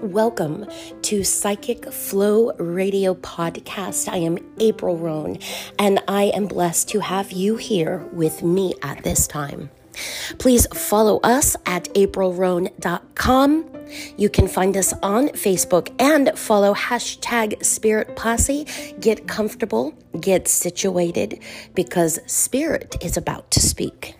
Welcome to Psychic Flow Radio Podcast. I am April Roan, and I am blessed to have you here with me at this time. Please follow us at aprilroan.com. You can find us on Facebook and follow hashtag Spirit Posse. Get comfortable, get situated, because Spirit is about to speak.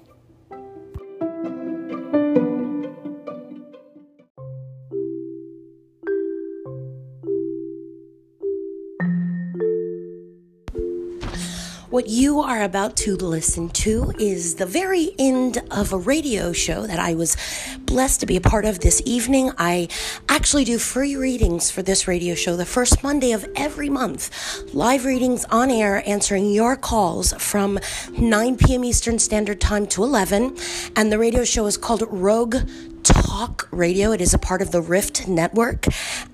What you are about to listen to is the very end of a radio show that I was blessed to be a part of this evening. I actually do free readings for this radio show the first Monday of every month. Live readings on air answering your calls from 9 p.m. Eastern Standard Time to 11. And the radio show is called Rogue Talk Radio. It is a part of the Rift Network.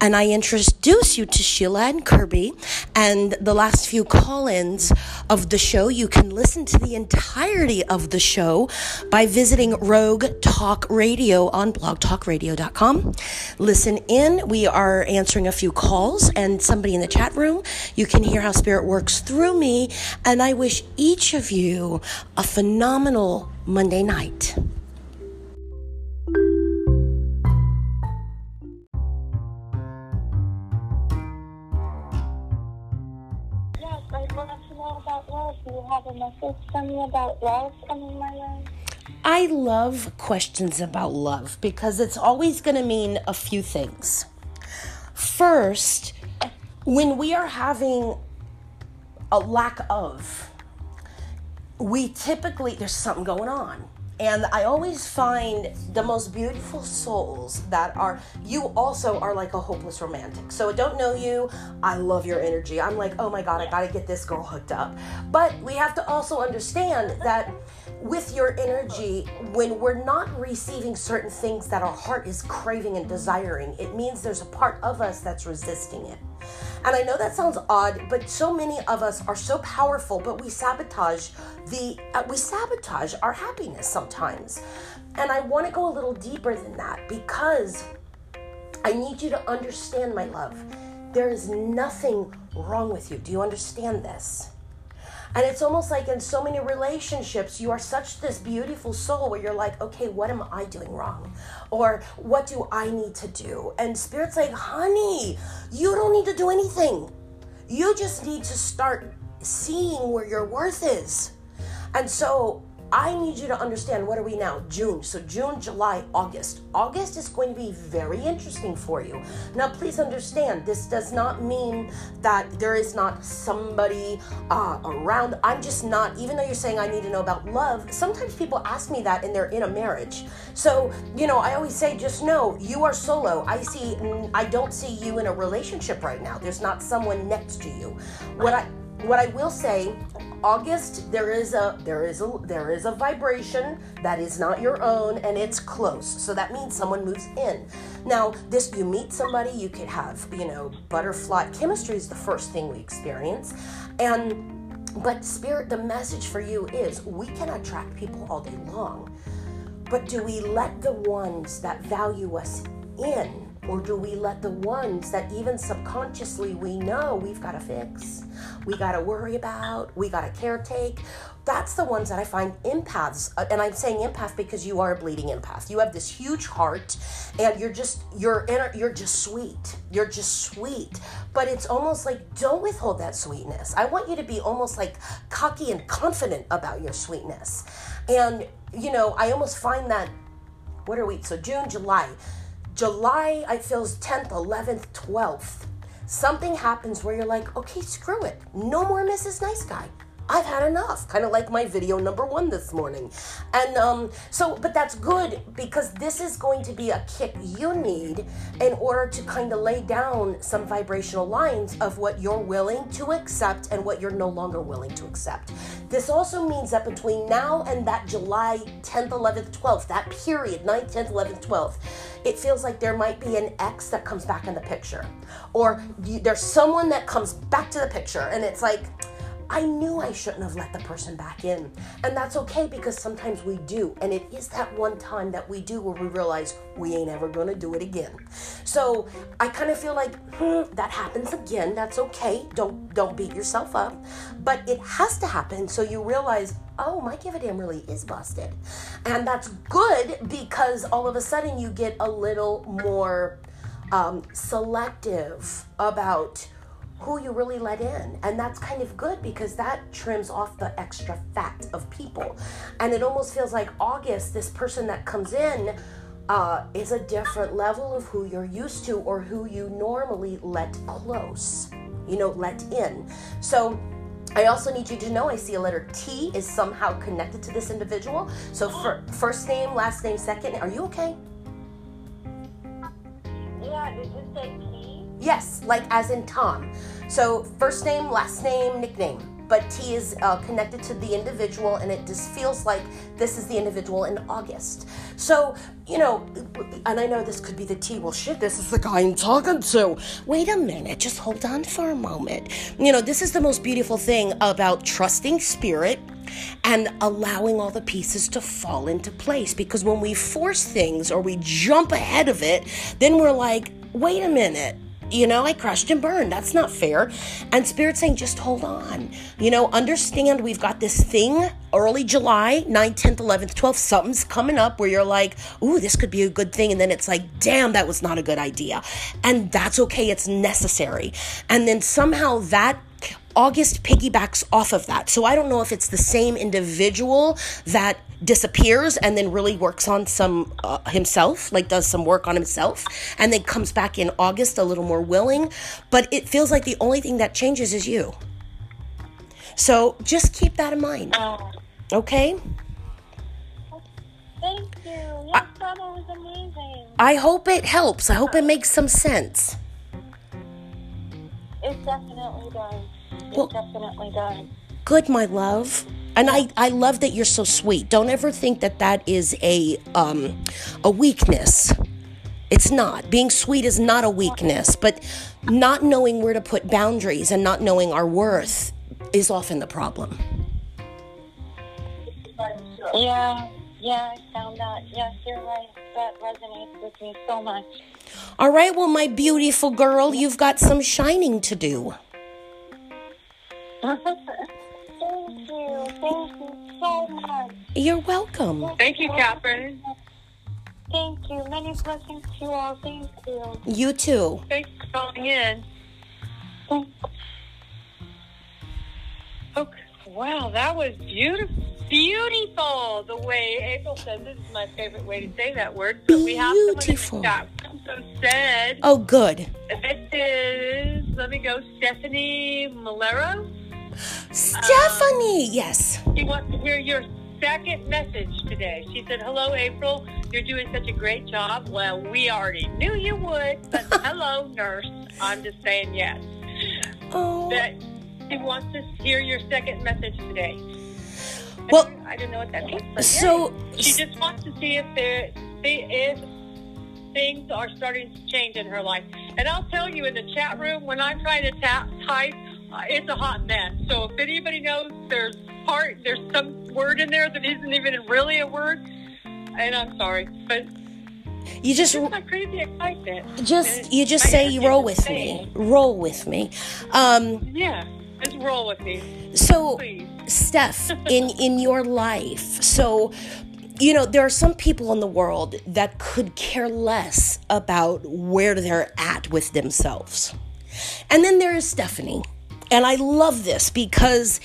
And I introduce you to Sheila and Kirby. And the last few call ins of the show, you can listen to the entirety of the show by visiting Rogue Talk Radio on blogtalkradio.com. Listen in. We are answering a few calls and somebody in the chat room. You can hear how Spirit works through me. And I wish each of you a phenomenal Monday night. Have a message from me about love coming my way? I love questions about love because it's always going to mean a few things. First, when we are having a lack of, we typically, there's something going on. And I always find the most beautiful souls that are, you also are like a hopeless romantic. So I don't know you. I love your energy. I'm like, oh my God, I gotta get this girl hooked up. But we have to also understand that with your energy, when we're not receiving certain things that our heart is craving and desiring, it means there's a part of us that's resisting it. And I know that sounds odd, but so many of us are so powerful, but we sabotage the uh, we sabotage our happiness sometimes. And I want to go a little deeper than that because I need you to understand my love. There is nothing wrong with you. Do you understand this? And it's almost like in so many relationships, you are such this beautiful soul where you're like, okay, what am I doing wrong? Or what do I need to do? And Spirit's like, honey, you don't need to do anything. You just need to start seeing where your worth is. And so I need you to understand what are we now? June. So June, July, August. August is going to be very interesting for you. Now, please understand, this does not mean that there is not somebody uh, around. I'm just not, even though you're saying I need to know about love, sometimes people ask me that and they're in a marriage. So, you know, I always say, just know you are solo. I see, I don't see you in a relationship right now. There's not someone next to you. What I, what I will say, August there is a there is a there is a vibration that is not your own and it's close. So that means someone moves in. Now, this you meet somebody, you could have, you know, butterfly chemistry is the first thing we experience. And but spirit the message for you is we can attract people all day long. But do we let the ones that value us in or do we let the ones that even subconsciously we know we've got to fix, we got to worry about, we got to caretake? That's the ones that I find empaths, uh, and I'm saying empath because you are a bleeding empath. You have this huge heart, and you're just you're inner, you're just sweet. You're just sweet, but it's almost like don't withhold that sweetness. I want you to be almost like cocky and confident about your sweetness, and you know I almost find that. What are we? So June, July July, I feel 10th, 11th, 12th. Something happens where you're like, okay, screw it. No more Mrs. Nice Guy. I've had enough. Kind of like my video number one this morning. And um, so, but that's good because this is going to be a kick you need in order to kind of lay down some vibrational lines of what you're willing to accept and what you're no longer willing to accept. This also means that between now and that July 10th, 11th, 12th, that period, 9th, 10th, 11th, 12th, it feels like there might be an ex that comes back in the picture. Or there's someone that comes back to the picture and it's like, I knew I shouldn't have let the person back in. And that's okay because sometimes we do. And it is that one time that we do where we realize we ain't ever gonna do it again. So I kind of feel like hmm, that happens again. That's okay. Don't don't beat yourself up. But it has to happen so you realize, oh, my give a damn really is busted. And that's good because all of a sudden you get a little more um, selective about who you really let in. And that's kind of good because that trims off the extra fat of people. And it almost feels like August, this person that comes in, uh, is a different level of who you're used to or who you normally let close, you know, let in. So I also need you to know I see a letter T is somehow connected to this individual. So for first name, last name, second. Are you okay? Yeah, did you say T? Yes, like as in Tom. So first name, last name, nickname. But T is uh, connected to the individual, and it just feels like this is the individual in August. So, you know, and I know this could be the T. Well, shit, this is the guy I'm talking to. Wait a minute, just hold on for a moment. You know, this is the most beautiful thing about trusting spirit and allowing all the pieces to fall into place. Because when we force things or we jump ahead of it, then we're like, wait a minute. You know, I crushed and burned. That's not fair. And Spirit saying, just hold on. You know, understand we've got this thing early July, 9th, 10th, 11th, 12th. Something's coming up where you're like, ooh, this could be a good thing. And then it's like, damn, that was not a good idea. And that's okay. It's necessary. And then somehow that August piggybacks off of that. So I don't know if it's the same individual that disappears and then really works on some uh, himself, like does some work on himself, and then comes back in August a little more willing. But it feels like the only thing that changes is you. So just keep that in mind. Oh, Okay? thank you. Your summer was amazing. I hope it helps. I hope it makes some sense. It definitely does. It Well- definitely does. Good, my love. And I, I love that you're so sweet. Don't ever think that that is a um, a weakness. It's not. Being sweet is not a weakness, but not knowing where to put boundaries and not knowing our worth is often the problem. Yeah, yeah, I found that. Yes, you're right. That resonates with me so much. All right, well, my beautiful girl, you've got some shining to do. Thank you. Thank you so much. You're welcome. Thank you, Catherine. Thank you. Many blessings to you all. Thank you. You too. Thanks for calling in. Thank Okay. Wow, that was beautiful. Beautiful. The way April said this is my favorite way to say that word. So we have someone in Beautiful. the chat room said Oh, good. this is let me go Stephanie Malero. Stephanie, yes. She wants to hear your second message today. She said, "Hello, April. You're doing such a great job." Well, we already knew you would, but hello, nurse. I'm just saying yes. Oh, that she wants to hear your second message today. Well, I don't know what that means. So- she just wants to see if there see if things are starting to change in her life. And I'll tell you, in the chat room, when I'm trying to tap type, uh, it's a hot mess. So if anybody knows there's part there's some word in there that isn't even really a word, and I'm sorry, but you just crazy excitement. just you just say energy roll with me. roll with me. Um Yeah, just roll with me, so please. steph in in your life so you know there are some people in the world that could care less about where they're at with themselves. And then there is stephanie and i love this because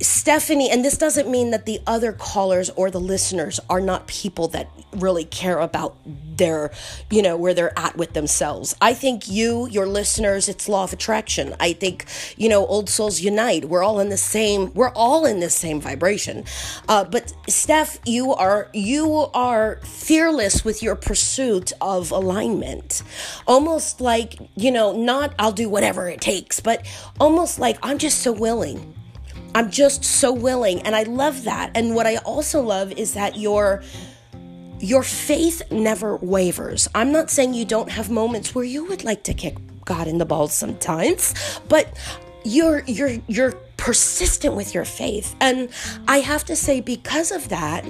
Stephanie, and this doesn't mean that the other callers or the listeners are not people that really care about their, you know, where they're at with themselves. I think you, your listeners, it's law of attraction. I think, you know, old souls unite. We're all in the same, we're all in the same vibration. Uh, but Steph, you are, you are fearless with your pursuit of alignment. Almost like, you know, not I'll do whatever it takes, but almost like I'm just so willing. I'm just so willing and I love that. And what I also love is that your your faith never wavers. I'm not saying you don't have moments where you would like to kick God in the balls sometimes, but you're you're you're persistent with your faith. And I have to say, because of that,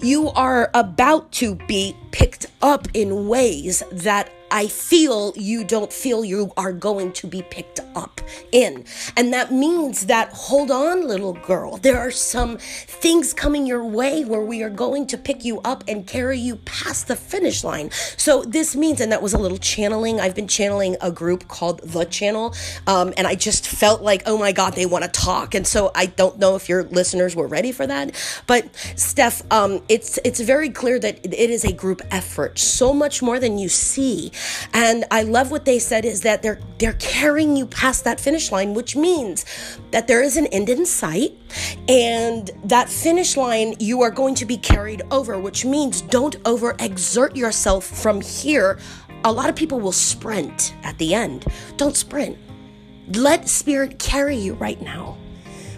you are about to be picked up in ways that I feel you don't feel you are going to be picked up in. And that means that hold on, little girl. There are some things coming your way where we are going to pick you up and carry you past the finish line. So this means, and that was a little channeling. I've been channeling a group called The Channel. Um, and I just felt like, oh my God, they want to talk. And so I don't know if your listeners were ready for that. But Steph, um, it's it's very clear that it is a group effort, so much more than you see. And I love what they said is that they're they're carrying you past that finish line, which means that there is an end in sight and that finish line you are going to be carried over, which means don't overexert yourself from here. A lot of people will sprint at the end. Don't sprint. Let spirit carry you right now.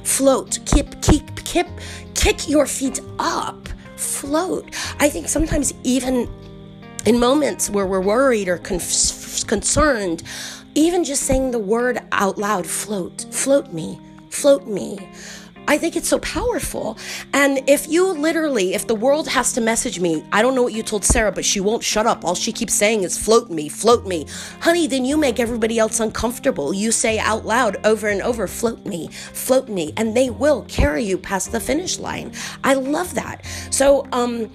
Float. Keep keep keep kick your feet up. Float. I think sometimes even in moments where we're worried or con- concerned, even just saying the word out loud, float, float me, float me. I think it's so powerful. And if you literally, if the world has to message me, I don't know what you told Sarah, but she won't shut up. All she keeps saying is float me, float me. Honey, then you make everybody else uncomfortable. You say out loud over and over, float me, float me, and they will carry you past the finish line. I love that. So, um,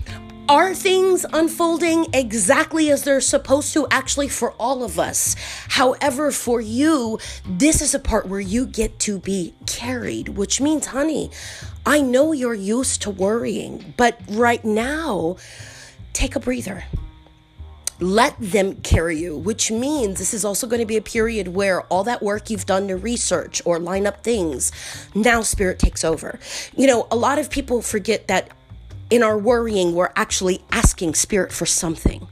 are things unfolding exactly as they're supposed to actually for all of us? However, for you, this is a part where you get to be carried, which means, honey, I know you're used to worrying, but right now, take a breather. Let them carry you, which means this is also going to be a period where all that work you've done to research or line up things, now spirit takes over. You know, a lot of people forget that in our worrying, we're actually asking spirit for something.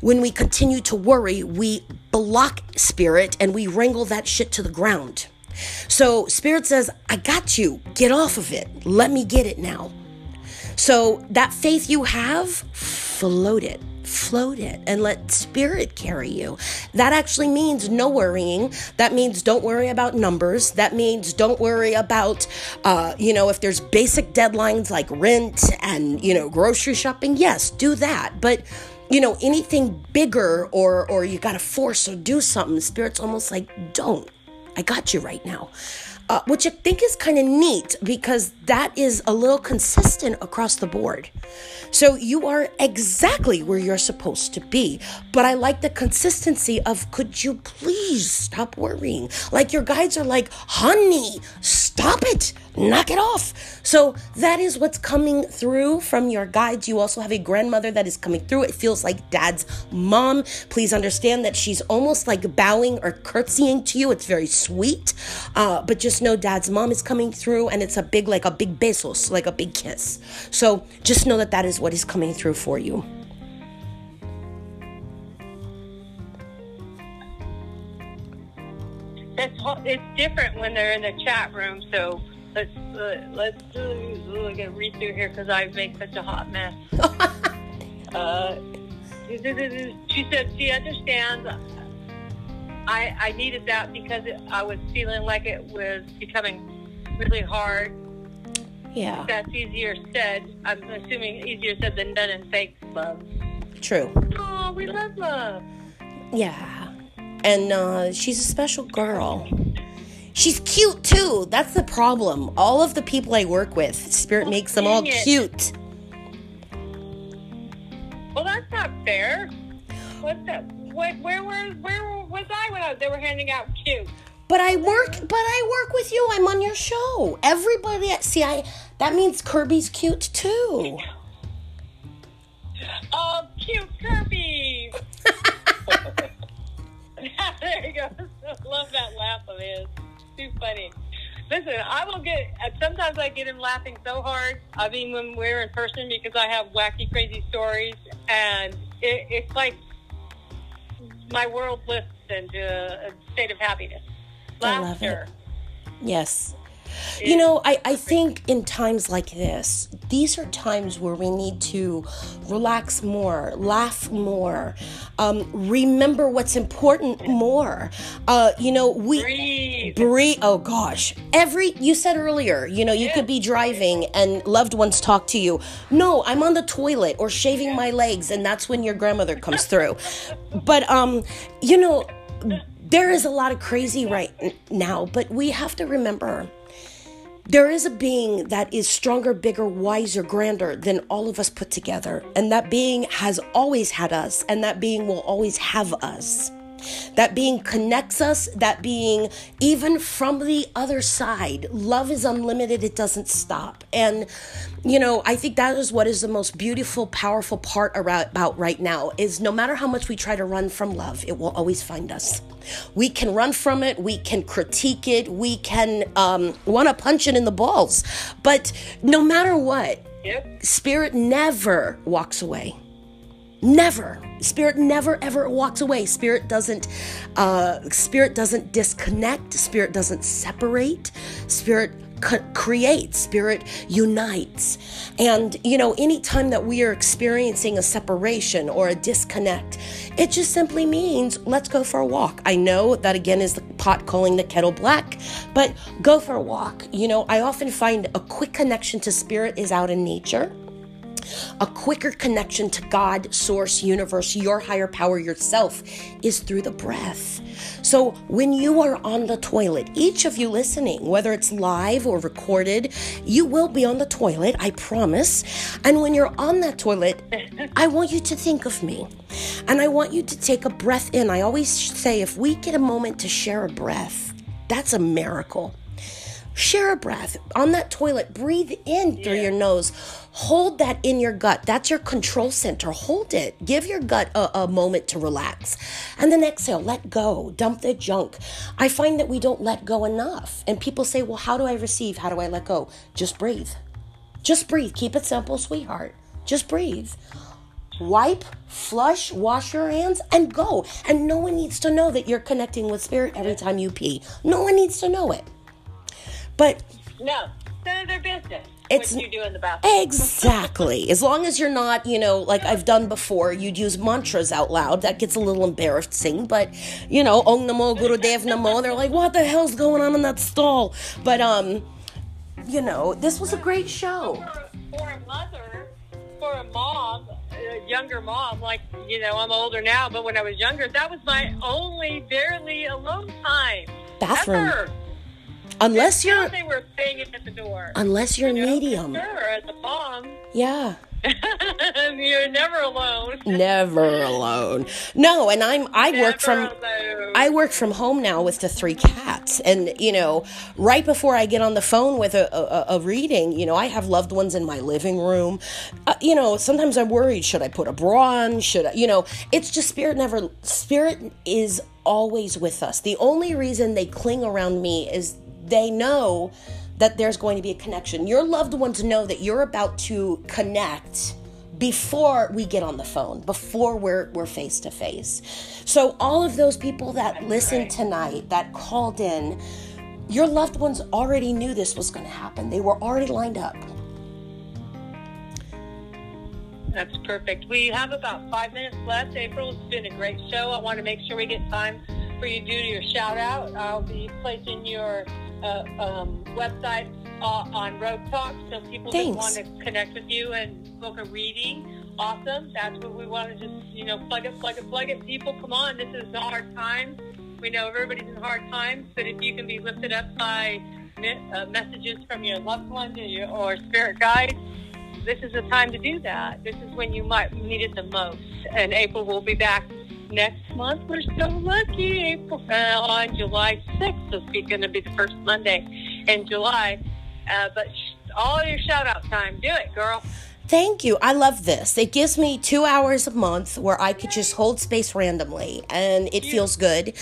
When we continue to worry, we block spirit and we wrangle that shit to the ground. So spirit says, I got you. Get off of it. Let me get it now. So that faith you have, float it float it and let spirit carry you. That actually means no worrying. That means don't worry about numbers. That means don't worry about, uh, you know, if there's basic deadlines like rent and, you know, grocery shopping. Yes, do that. But, you know, anything bigger or, or you got to force or do something, spirit's almost like, don't. I got you right now uh, which I think is kind of neat because that is a little consistent across the board. So you are exactly where you're supposed to be. But I like the consistency of could you please stop worrying? Like your guides are like, honey, stop it, knock it off. So that is what's coming through from your guides. You also have a grandmother that is coming through. It feels like dad's mom. Please understand that she's almost like bowing or curtsying to you. It's very sweet. Uh, but just know dad's mom is coming through and it's a big, like a big besos, like a big kiss. So just know that that is what is coming through for you. It's different when they're in the chat room, so let's uh, let's uh, get read through here because I make such a hot mess. uh, she said she understands I, I needed that because it, I was feeling like it was becoming really hard. Yeah. That's easier said. I'm assuming easier said than done in fake love. True. Oh, we love love. Yeah. And uh, she's a special girl. She's cute too. That's the problem. All of the people I work with, Spirit oh, makes them all it. cute. Well, that's not fair. What's that? Where, where, where, where was I when I, they were handing out cute? But I work, but I work with you. I'm on your show. Everybody, see, I that means Kirby's cute too. Oh, cute Kirby! there you go. Love that laugh of his. Too funny. Listen, I will get. Uh, sometimes I get him laughing so hard. I mean, when we're in person, because I have wacky, crazy stories, and it, it's like my world lifts into a state of happiness. Laughter. I love it. Yes. You know, I, I think in times like this, these are times where we need to relax more, laugh more, um, remember what's important more. Uh, you know, we Breathe. breathe. Oh gosh, every you said earlier, you know, you could be driving and loved ones talk to you. No, I'm on the toilet or shaving my legs, and that's when your grandmother comes through. But um, you know, there is a lot of crazy right now, but we have to remember there is a being that is stronger, bigger, wiser, grander than all of us put together. And that being has always had us, and that being will always have us. That being connects us, that being, even from the other side, love is unlimited, it doesn't stop. And, you know, I think that is what is the most beautiful, powerful part around, about right now is no matter how much we try to run from love, it will always find us. We can run from it, we can critique it, we can um, want to punch it in the balls. But no matter what, Yep. spirit never walks away never spirit never ever walks away. Spirit doesn't uh spirit doesn't disconnect. Spirit doesn't separate. Spirit c- creates. Spirit unites. And you know anytime that we are experiencing a separation or a disconnect it just simply means let's go for a walk. I know that again is the pot calling the kettle black but go for a walk. You know i often find a quick connection to spirit is out in nature a quicker connection to God, source, universe, your higher power, yourself is through the breath. So when you are on the toilet, each of you listening, whether it's live or recorded, you will be on the toilet, I promise. And when you're on that toilet, I want you to think of me. And I want you to take a breath in. I always say if we get a moment to share a breath, that's a miracle. Share a breath on that toilet. Breathe in through your nose. Hold that in your gut. That's your control center. Hold it. Give your gut a, a moment to relax. And then exhale. Let go. Dump the junk. I find that we don't let go enough. And people say, well, how do I receive? How do I let go? Just breathe. Just breathe. Keep it simple, sweetheart. Just breathe. Wipe, flush, wash your hands, and go. And no one needs to know that you're connecting with spirit every time you pee. No one needs to know it. But No, none of their business. It's- what you do in the bathroom. Exactly. As long as you're not, you know, like I've done before, you'd use mantras out loud. That gets a little embarrassing, but you know, Om Namo Guru Dev Namo. They're like, what the hell's going on in that stall? But um, you know, this was a great show. for, for a mother, for a mom, a younger mom, like, you know, I'm older now, but when I was younger, that was my only barely alone time. Bathroom. Ever. Unless you're, they were at the door. unless you're You know, medium. Sure, as a mom, Yeah. you're never alone. Never alone. No, and I'm I work from alone. I work from home now with the three cats, and you know, right before I get on the phone with a, a, a reading, you know, I have loved ones in my living room. Uh, you know, sometimes I'm worried: should I put a bra on? Should I? You know, it's just spirit never. Spirit is always with us. The only reason they cling around me is they know that there's going to be a connection. Your loved ones know that you're about to connect before we get on the phone, before we're we're face to face. So all of those people that listened tonight, that called in, your loved ones already knew this was going to happen. They were already lined up. That's perfect. We have about five minutes left. April, it's been a great show. I want to make sure we get time for you to do your shout out. I'll be placing your uh, um, website uh, on Rogue Talk so people that want to connect with you and book a reading. Awesome. That's what we want to just, you know, plug it, plug it, plug it. People, come on. This is a hard time. We know everybody's in hard times, but if you can be lifted up by uh, messages from your loved ones or, your, or spirit guides, this is the time to do that. This is when you might need it the most. And April will be back next month. We're so lucky. April uh, on July 6th. This is going to be the first Monday in July. Uh, but sh- all your shout out time. Do it, girl. Thank you. I love this. It gives me two hours a month where I could just hold space randomly and it feels good.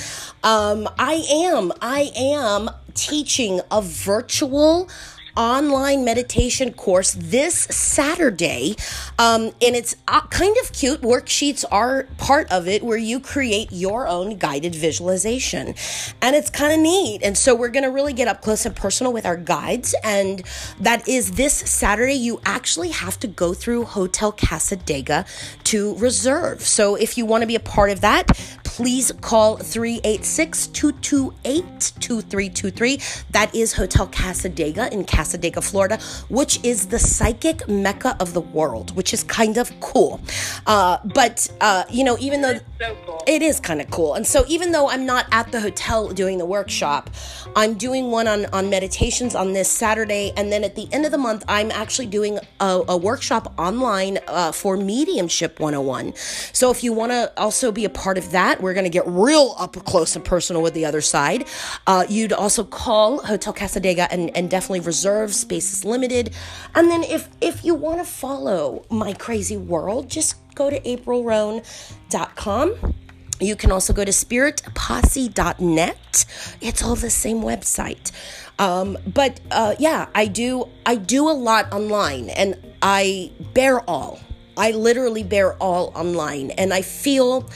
Um, I am, I am teaching a virtual online meditation course this Saturday. Um, and it's uh, kind of cute. Worksheets are part of it where you create your own guided visualization. And it's kind of neat. And so we're going to really get up close and personal with our guides. And that is this Saturday. You actually have to go through Hotel Cassadaga to reserve. So if you want to be a part of that, please call 386 228 2323. That is Hotel Cassadaga in Cassadaga, Florida, which is the psychic mecca of the world, which is kind of cool. Uh, but, uh, you know, even though so cool. it is kind of cool. And so even though I'm not at the hotel doing the workshop, I'm doing one on, on meditations on this Saturday. And then at the end of the month, I'm actually doing a, a workshop online uh, for Mediumship 101. So if you want to also be a part of that, we're going to get real up close and personal with the other side. Uh, you'd also call Hotel Cassadaga and, and definitely reserve. Space is limited. And then if, if you want to follow my crazy world, just go to aprilroan.com. You can also go to spiritposse.net. It's all the same website. Um, but uh, yeah, I do I do a lot online and I bear all. I literally bear all online and I feel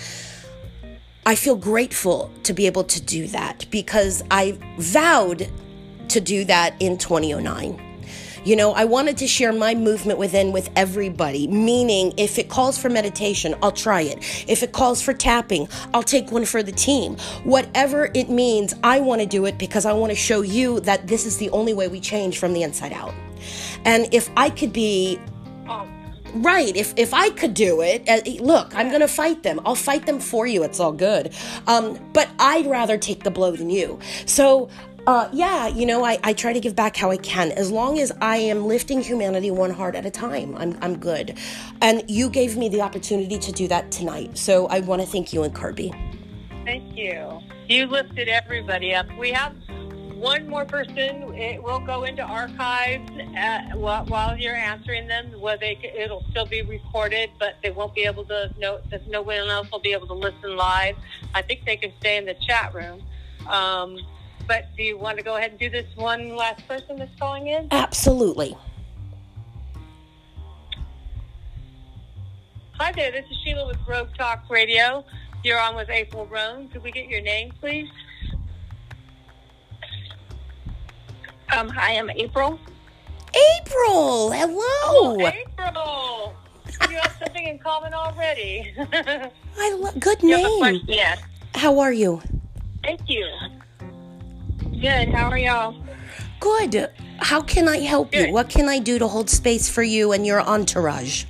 I feel grateful to be able to do that because I vowed to do that in 2009. You know, I wanted to share my movement within with everybody, meaning if it calls for meditation, I'll try it. If it calls for tapping, I'll take one for the team. Whatever it means, I want to do it because I want to show you that this is the only way we change from the inside out. And if I could be Right. If if I could do it, uh, look, I'm to fight them. I'll fight them for you. It's all good. Um, but I'd rather take the blow than you. So. Uh, yeah, you know, I, I try to give back how I can. As long as I am lifting humanity one heart at a time, I'm, I'm good. And you gave me the opportunity to do that tonight. So I want to thank you and Kirby. Thank you. You lifted everybody up. We have one more person. It will go into archives at, while, while you're answering them. Where they it'll still be recorded, but they won't be able to. No, no one else will be able to listen live. I think they can stay in the chat room. Um, but do you want to go ahead and do this one last person that's calling in? Absolutely. Hi there. This is Sheila with Rogue Talk Radio. You're on with April Roan. Could we get your name, please? Um, hi, I'm April. April, hello. Oh, April. You have something in common already. I love good You have a name. Yes. How are you? Thank you. Good. How are y'all? Good. How can I help you? What can I do to hold space for you and your entourage?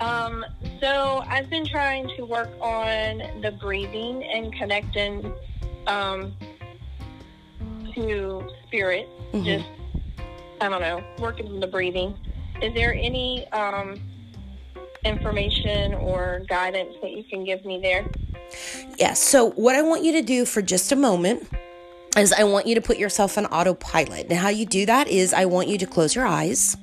Um, so I've been trying to work on the breathing and connecting um, to spirit. Mhm. Just I don't know, working on the breathing. Is there any um, information or guidance that you can give me there? Yes. So, what I want you to do for just a moment is I want you to put yourself on autopilot. And how you do that is I want you to close your eyes.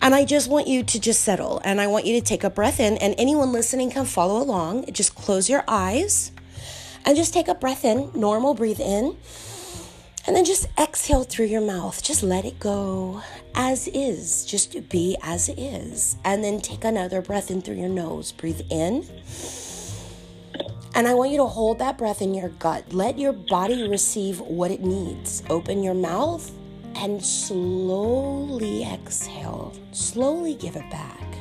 And I just want you to just settle. And I want you to take a breath in. And anyone listening can follow along. Just close your eyes and just take a breath in. Normal, breathe in. And then just exhale through your mouth. Just let it go as is. Just be as is. And then take another breath in through your nose. Breathe in. And I want you to hold that breath in your gut. Let your body receive what it needs. Open your mouth and slowly exhale. Slowly give it back.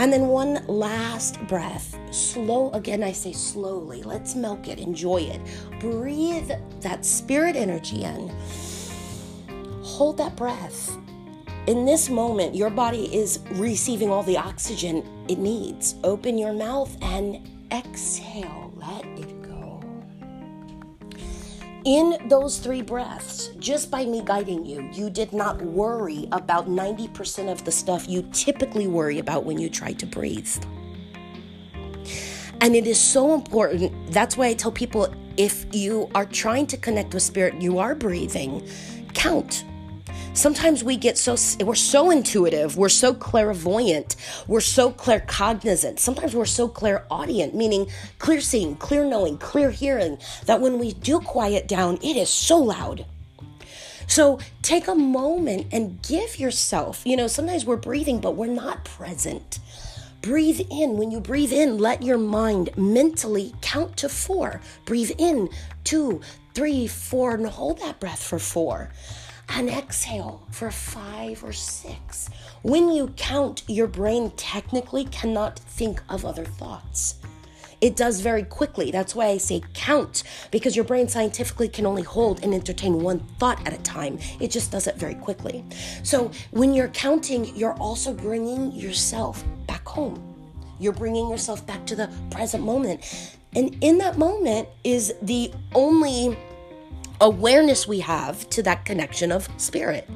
And then one last breath. Slow, again, I say slowly. Let's milk it, enjoy it. Breathe that spirit energy in. Hold that breath. In this moment, your body is receiving all the oxygen it needs. Open your mouth and exhale. Let. In those three breaths, just by me guiding you, you did not worry about 90% of the stuff you typically worry about when you try to breathe. And it is so important. That's why I tell people if you are trying to connect with spirit, you are breathing, count. Sometimes we get so, we're so intuitive, we're so clairvoyant, we're so claircognizant. Sometimes we're so clairaudient, meaning clear seeing, clear knowing, clear hearing, that when we do quiet down, it is so loud. So take a moment and give yourself, you know, sometimes we're breathing, but we're not present. Breathe in. When you breathe in, let your mind mentally count to four. Breathe in, two, three, four, and hold that breath for four. And exhale for five or six. When you count, your brain technically cannot think of other thoughts. It does very quickly. That's why I say count, because your brain scientifically can only hold and entertain one thought at a time. It just does it very quickly. So when you're counting, you're also bringing yourself back home. You're bringing yourself back to the present moment. And in that moment is the only awareness we have to that connection of spirit.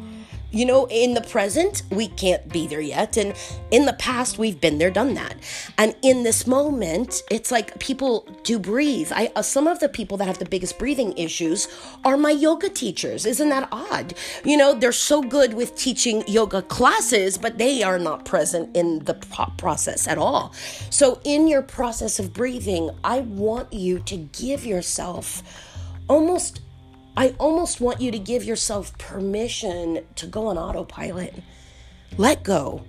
You know, in the present, we can't be there yet. And in the past, we've been there, done that. And in this moment, it's like people do breathe. I, uh, some of the people that have the biggest breathing issues are my yoga teachers. Isn't that odd? You know, they're so good with teaching yoga classes, but they are not present in the pro- process at all. So, in your process of breathing, I want you to give yourself almost I almost want you to give yourself permission to go on autopilot. Let go.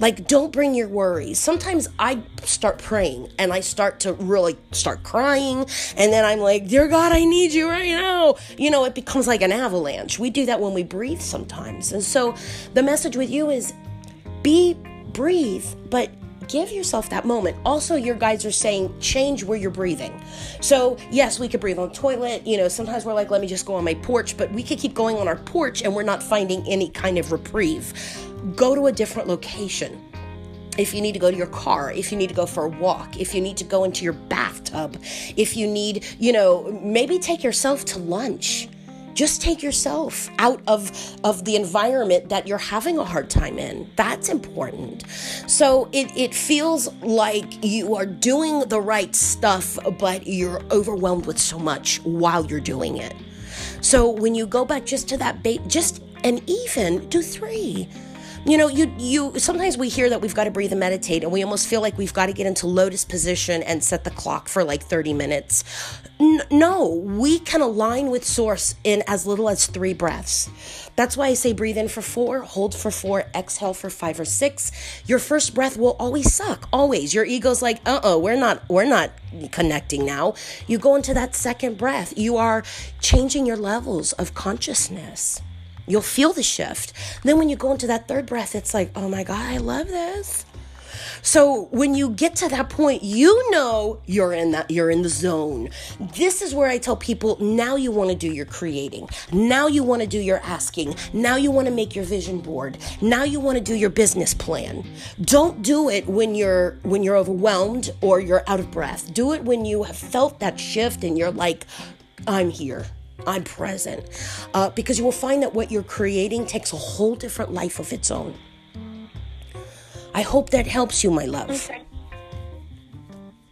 Like, don't bring your worries. Sometimes I start praying and I start to really start crying. And then I'm like, Dear God, I need you right now. You know, it becomes like an avalanche. We do that when we breathe sometimes. And so the message with you is be, breathe, but give yourself that moment. Also, your guides are saying change where you're breathing. So, yes, we could breathe on toilet. You know, sometimes we're like, let me just go on my porch, but we could keep going on our porch and we're not finding any kind of reprieve. Go to a different location. If you need to go to your car, if you need to go for a walk, if you need to go into your bathtub, if you need, you know, maybe take yourself to lunch just take yourself out of of the environment that you're having a hard time in. That's important. So it, it feels like you are doing the right stuff but you're overwhelmed with so much while you're doing it. So when you go back just to that bait just and even do three you know you you sometimes we hear that we've got to breathe and meditate and we almost feel like we've got to get into lotus position and set the clock for like 30 minutes. N- no we can align with source in as little as three breaths. That's why i say breathe in for four hold for four exhale for five or six. Your first breath will always suck always. Your ego's like uh-oh we're not we're not connecting now. You go into that second breath you are changing your levels of consciousness You'll feel the shift. Then when you go into that third breath, it's like, oh my God, I love this. So when you get to that point, you know you're in that you're in the zone. This is where I tell people now you want to do your creating. Now you want to do your asking. Now you want to make your vision board. Now you want to do your business plan. Don't do it when you're when you're overwhelmed or you're out of breath. Do it when you have felt that shift and you're like I'm here. I'm present. Uh, because you will find that what you're creating takes a whole different life of its own. I hope that helps you, my love. Okay.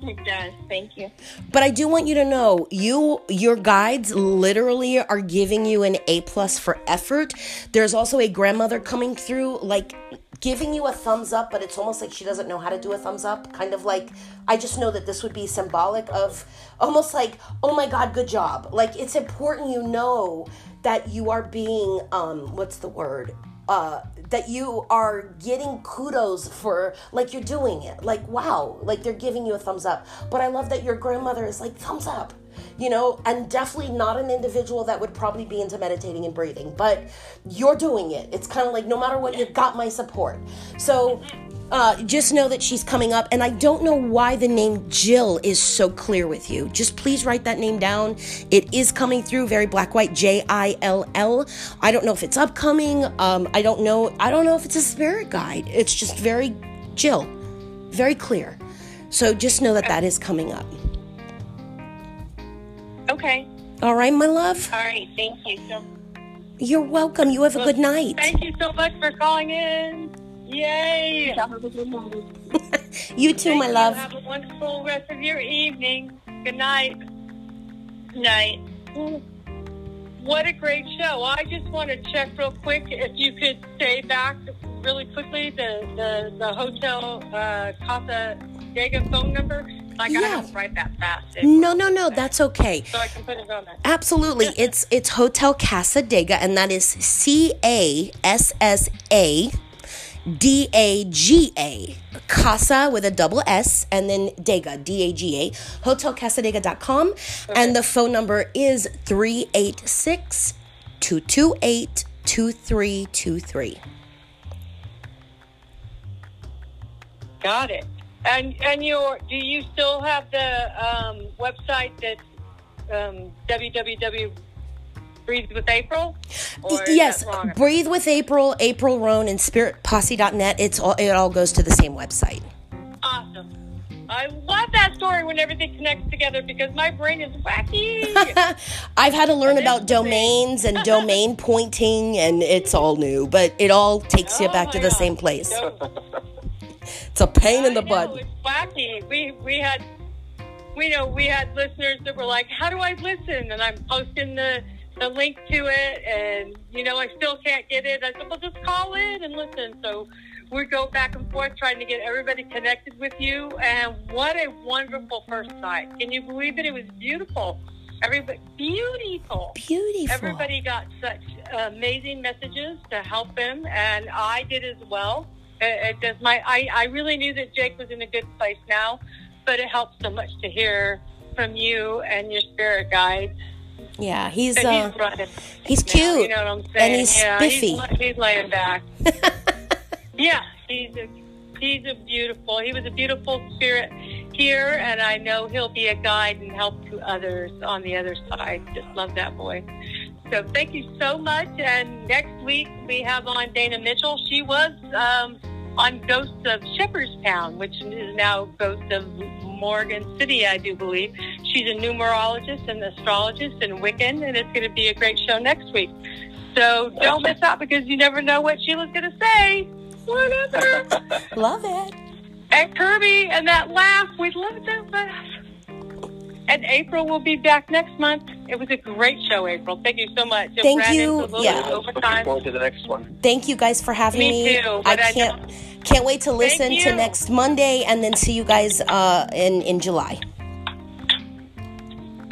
It does. Thank you. But I do want you to know, you your guides literally are giving you an A plus for effort. There's also a grandmother coming through, like giving you a thumbs up, but it's almost like she doesn't know how to do a thumbs up. Kind of like, I just know that this would be symbolic of almost like, oh my God, good job. Like, it's important you know that you are being, um, what's the word? Uh, that you are getting kudos for like you're doing it like wow like they're giving you a thumbs up but i love that your grandmother is like thumbs up you know, and definitely not an individual that would probably be into meditating and breathing, but you're doing it. It's kind of like no matter what, you got my support. So uh, just know that she's coming up, and I don't know why the name Jill is so clear with you. Just please write that name down. It is coming through very black white J I L L. I don't know if it's upcoming. Um, I don't know. I don't know if it's a spirit guide. It's just very Jill, very clear. So just know that that is coming up. Okay. All right, my love. All right. Thank you. So, You're welcome. You have a good night. Thank you so much for calling in. Yay! You too, Thank my you. love. Have a wonderful rest of your evening. Good night. Good night. What a great show. I just want to check real quick if you could say back really quickly the, the, the hotel uh, Casa Diego phone number Yeah. I don't write that fast. No, no, no, that's okay. So I can put it on there. Absolutely. It's it's Hotel Cassadaga, and that is C A S S A D A G A. Casa with a double S and then Dega, D A G A. HotelCassadaga.com. And the phone number is 386 228 2323. Got it. And and your do you still have the um, website that's um, www breathe with April? Or Yes. Breathe with April, April Roan, and SpiritPosse.net. It's all, it all goes to the same website. Awesome. I love that story when everything connects together because my brain is wacky. I've had to learn about domains and domain pointing, and it's all new, but it all takes you Oh back to the God. same place. It's a pain in the know, butt. It's wacky. We we had we know we had listeners that were like, "How do I listen?" And I'm posting the the link to it, and you know I still can't get it. I said, "Well, just call in and listen." So we go back and forth trying to get everybody connected with you. And what a wonderful first night! Can you believe it? It was beautiful. Everybody beautiful. Beautiful. Everybody got such amazing messages to help them, and I did as well. It, it does my. I, I really knew that Jake was in a good place now, but it helps so much to hear from you and your spirit guide Yeah, he's uh, he's he's now, cute. You know what I'm saying? and he's yeah, spiffy. He's, he's laying back. yeah, he's a he's a beautiful. He was a beautiful spirit here, and I know he'll be a guide and help to others on the other side. Just love that boy. So thank you so much. And next week we have on Dana Mitchell. She was um, on Ghosts of Shepherdstown, which is now Ghosts of Morgan City, I do believe. She's a numerologist and astrologist and Wiccan, and it's going to be a great show next week. So don't miss out because you never know what Sheila's going to say. Whatever. Love it. and Kirby and that laugh, we love that laugh. And April will be back next month. It was a great show, April. Thank you so much. It Thank ran you. little Yeah. bit of Looking overtime. forward to the next one. Thank you guys for having Me me. too, I can't can't wait to listen to next Monday and then see you guys uh, in in July.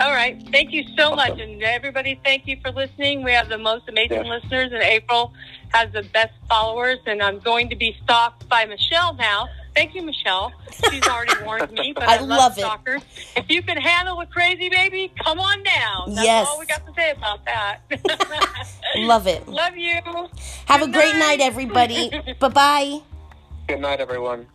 All right. Thank you so much. And everybody, thank you for listening. We have the most amazing Yeah. listeners, and April has the best followers. And I'm going to be stalked by Michelle now. Thank you, Michelle. She's already warned me, but I I, love, love it. stalkers. If you can handle a crazy baby, come on down. That's Yes. all we got to say about that. Love it. Love you. Have a Good great night. night, everybody. bye bye. Good night, everyone.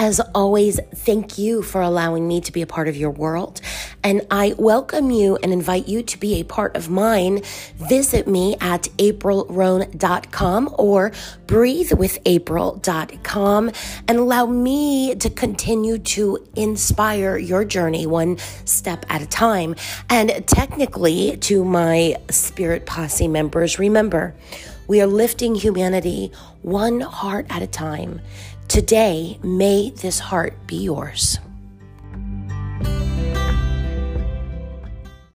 As always, thank you for allowing me to be a part of your world. And I welcome you and invite you to be a part of mine. Visit me at aprilroan.com or breathewithapril.com and allow me to continue to inspire your journey one step at a time. And technically, to my Spirit Posse members, remember, we are lifting humanity one heart at a time. Today, may this heart be yours.